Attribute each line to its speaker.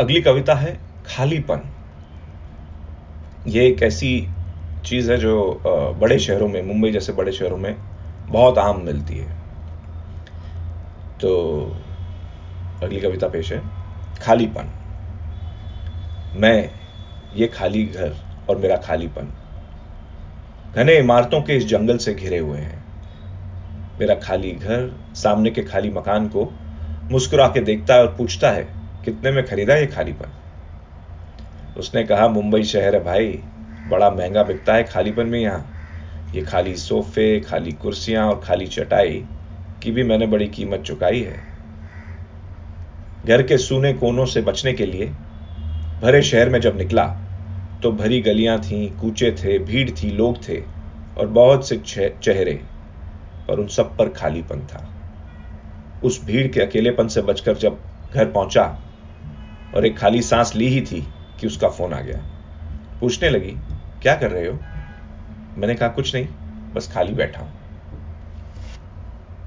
Speaker 1: अगली कविता है खालीपन। ये एक ऐसी चीज़ है जो बड़े शहरों में, मुंबई जैसे बड़े शहरों में बहुत आम मिलती है। तो अगली कविता पेश है, खालीपन। मैं, ये खाली घर और मेरा खालीपन। घने इमारतों के इस जंगल से घिरे हुए हैं। मेरा खाली घर सामने के खाली मकान को मुस्कुरा के देखता है और पूछता है कितने में खरीदा ये खालीपन उसने कहा, मुंबई शहर है भाई, बड़ा महँगा बिकता है खालीपन में यहाँ। ये खाली सोफे, खाली कुर्सियाँ और खाली चटाई की भी मैंने बड़ी कीमत चुकाई है। घर के सूने कोनों से बचने के लिए, भरे शहर में जब निकला तो भरी गलियाँ थीं, कूचे थे, भीड़ थी, लोग थे और बहुत से चेहरे, पर उन सब पर खालीपन था। उस भीड़ के अकेलेपन से बचकर जब घर पहुँचा और एक खाली सांस ली ही थी कि उसका फ़ोन आ गया। पूछने लगी, क्या कर रहे हो? मैंने कहा, कुछ नहीं, बस खाली बैठा हूँ।